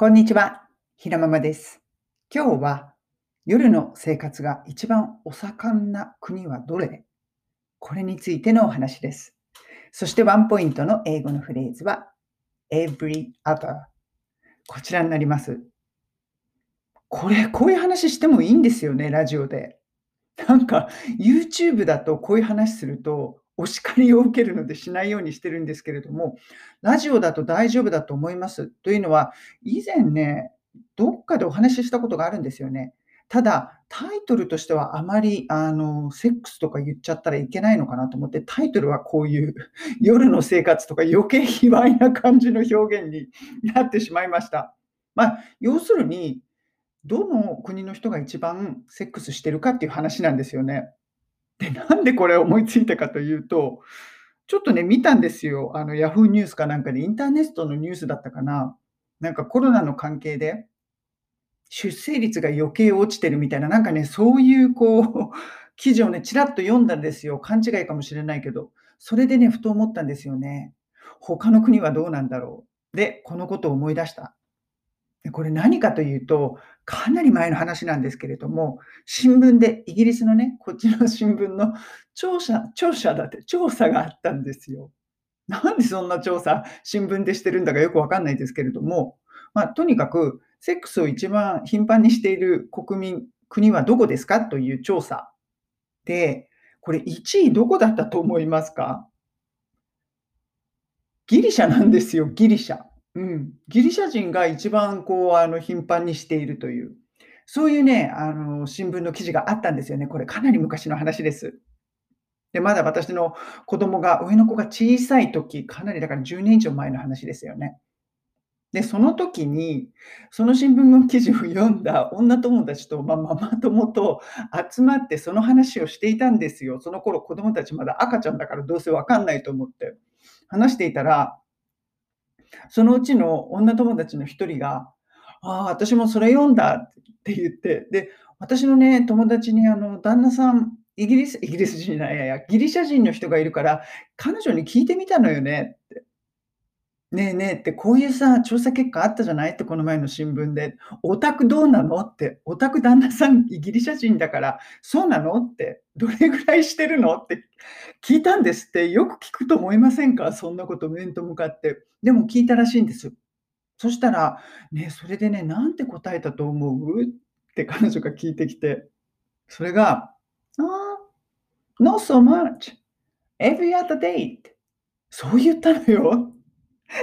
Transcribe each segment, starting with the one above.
こんにちは、ひらままです。今日は夜の生活が一番お盛んな国はどれ？これについてのお話です。そしてワンポイントの英語のフレーズは every other こちらになります。これ、こういう話してもいいんですよね、ラジオで。なんか YouTube だとこういう話するとお叱りを受けるのでしないようにしてるんですけれども、ラジオだと大丈夫だと思います。というのは、以前ね、どっかでお話ししたことがあるんですよね。ただ、タイトルとしてはあまりあのセックスとか言っちゃったらいけないのかなと思って、タイトルはこういう 夜の生活とか余計卑猥な感じの表現に なってしまいました。まあ、要するに、どの国の人が一番セックスしてるかっていう話なんですよね。で、なんでこれ思いついたかというと、ちょっとね、見たんですよ。あの、ヤフーニュースかなんかで、インターネットのニュースだったかな。なんかコロナの関係で、出生率が余計落ちてるみたいな、なんかね、そういうこう、記事をね、ちらっと読んだんですよ。勘違いかもしれないけど。それでね、ふと思ったんですよね。他の国はどうなんだろう。で、このことを思い出した。これ何かというと、かなり前の話なんですけれども、新聞で、イギリスのね、こっちの新聞の調査、調査だって、調査があったんですよ。なんでそんな調査、新聞でしてるんだかよくわかんないですけれども、まあ、とにかく、セックスを一番頻繁にしている国民、国はどこですか？という調査。で、これ1位どこだったと思いますか？ギリシャなんですよ、ギリシャ。うん、ギリシャ人が一番こうあの頻繁にしているという、そういうね、あの新聞の記事があったんですよね。これかなり昔の話です。で、まだ私の子供が、上の子が小さい時、かなりだから10年以上前の話ですよね。で、その時に、その新聞の記事を読んだ女友達と、まあ、ママ友と集まってその話をしていたんですよ。その頃子供たちまだ赤ちゃんだからどうせわかんないと思って話していたら、そのうちの女友達の一人が、ああ、私もそれ読んだって言って、で、私のね、友達にあの旦那さん、イギリス、イギリス人じゃないやいや、ギリシャ人の人がいるから、彼女に聞いてみたのよね。ねえねえって、こういうさ、調査結果あったじゃない？って、この前の新聞で。オタクどうなの？って、オタク旦那さん、イギリシャ人だから、そうなの？って、どれぐらいしてるの？って聞いたんですって、よく聞くと思いませんか？そんなこと面と向かって。でも聞いたらしいんです。そしたら、ね、それでね、なんて答えたと思う？って彼女が聞いてきて、それが、ああ、not so much. Every other day. ってそう言ったのよ。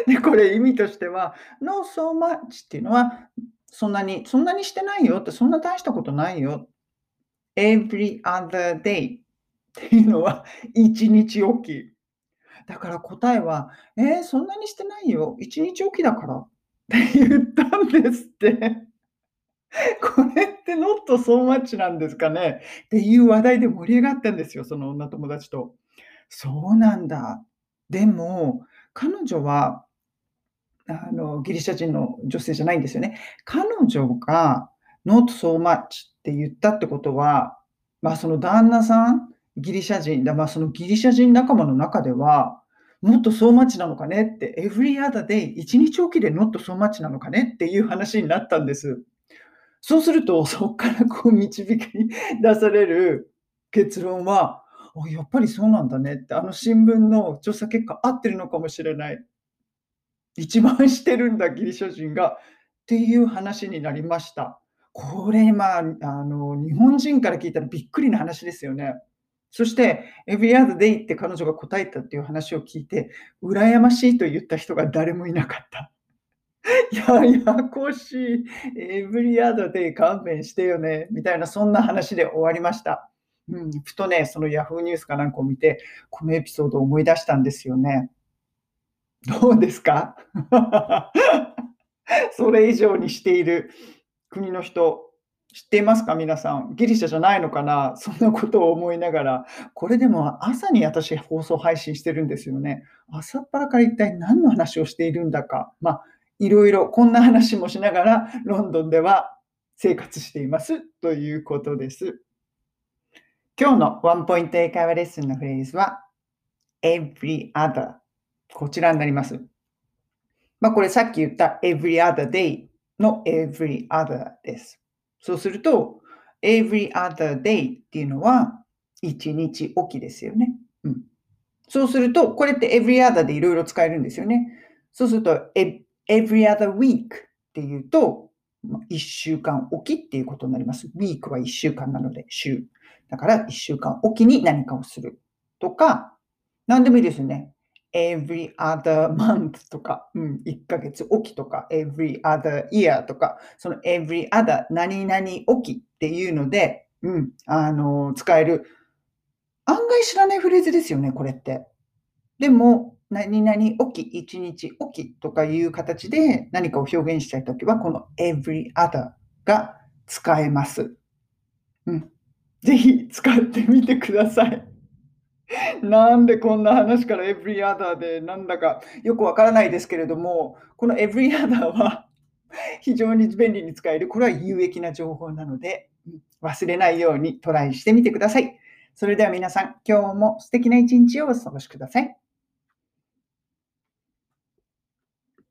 で、これ意味としては、no so much っていうのは、そんなに、そんなにしてないよって、そんな大したことないよ。every other day っていうのは、一日おき。だから答えは、えー、そんなにしてないよ。一日おきだから。って言ったんですって。これってノットソーマッチなんですかねっていう話題で盛り上がったんですよ、その女友達と。そうなんだ。でも、彼女はあのギリシャ人の女性じゃないんですよね。彼女が not so much って言ったってことは、まあ、その旦那さん、ギリシャ人だ、まあ、そのギリシャ人仲間の中では、もっとそうマッチなのかねって、every other day、一日おきで not so much なのかねっていう話になったんです。そうすると、そこからこう導き出される結論は、あやっぱりそうなんだねって、あの新聞の調査結果合ってるのかもしれない。一番してるんだ、ギリシャ人が。っていう話になりました。これ、まあ、あの日本人から聞いたらびっくりな話ですよね。そして、Every other day って彼女が答えたっていう話を聞いて、羨ましいと言った人が誰もいなかった。ややこしい。Every other day 勘弁してよね。みたいな、そんな話で終わりました。うん、ふとね、その Yahoo ニュースかなんかを見て、このエピソードを思い出したんですよね。どうですか？それ以上にしている国の人、知っていますか？皆さん。ギリシャじゃないのかな？そんなことを思いながら。これでも朝に私放送配信してるんですよね。朝っぱらから一体何の話をしているんだか。まあ、いろいろこんな話もしながら、ロンドンでは生活していますということです。今日のワンポイント英会話レッスンのフレーズは every other こちらになります。まあ、これさっき言った every other day の every other です。そうすると、every other day っていうのは1日おきですよね。うん、そうすると、これって every other でいろいろ使えるんですよね。そうすると、every other week っていうと、1週間おきっていうことになります。week は1週間なので、週。だから1週間おきに何かをするとか、何でもいいですよね。every other month とか、うん、1ヶ月おきとか、every other year とか、その every other 何々おきっていうので、うん、あの、使える。案外知らないフレーズですよね、これって。でも、何々おき、1日おきとかいう形で何かを表現したいときは、この every other が使えます。うん。ぜひ使ってみてください。なんでこんな話から every other でなんだかよくわからないですけれども、この every other は 非常に便利に使える、これは有益な情報なので、忘れないようにトライしてみてください。それでは皆さん、今日も素敵な一日をお過ごしください。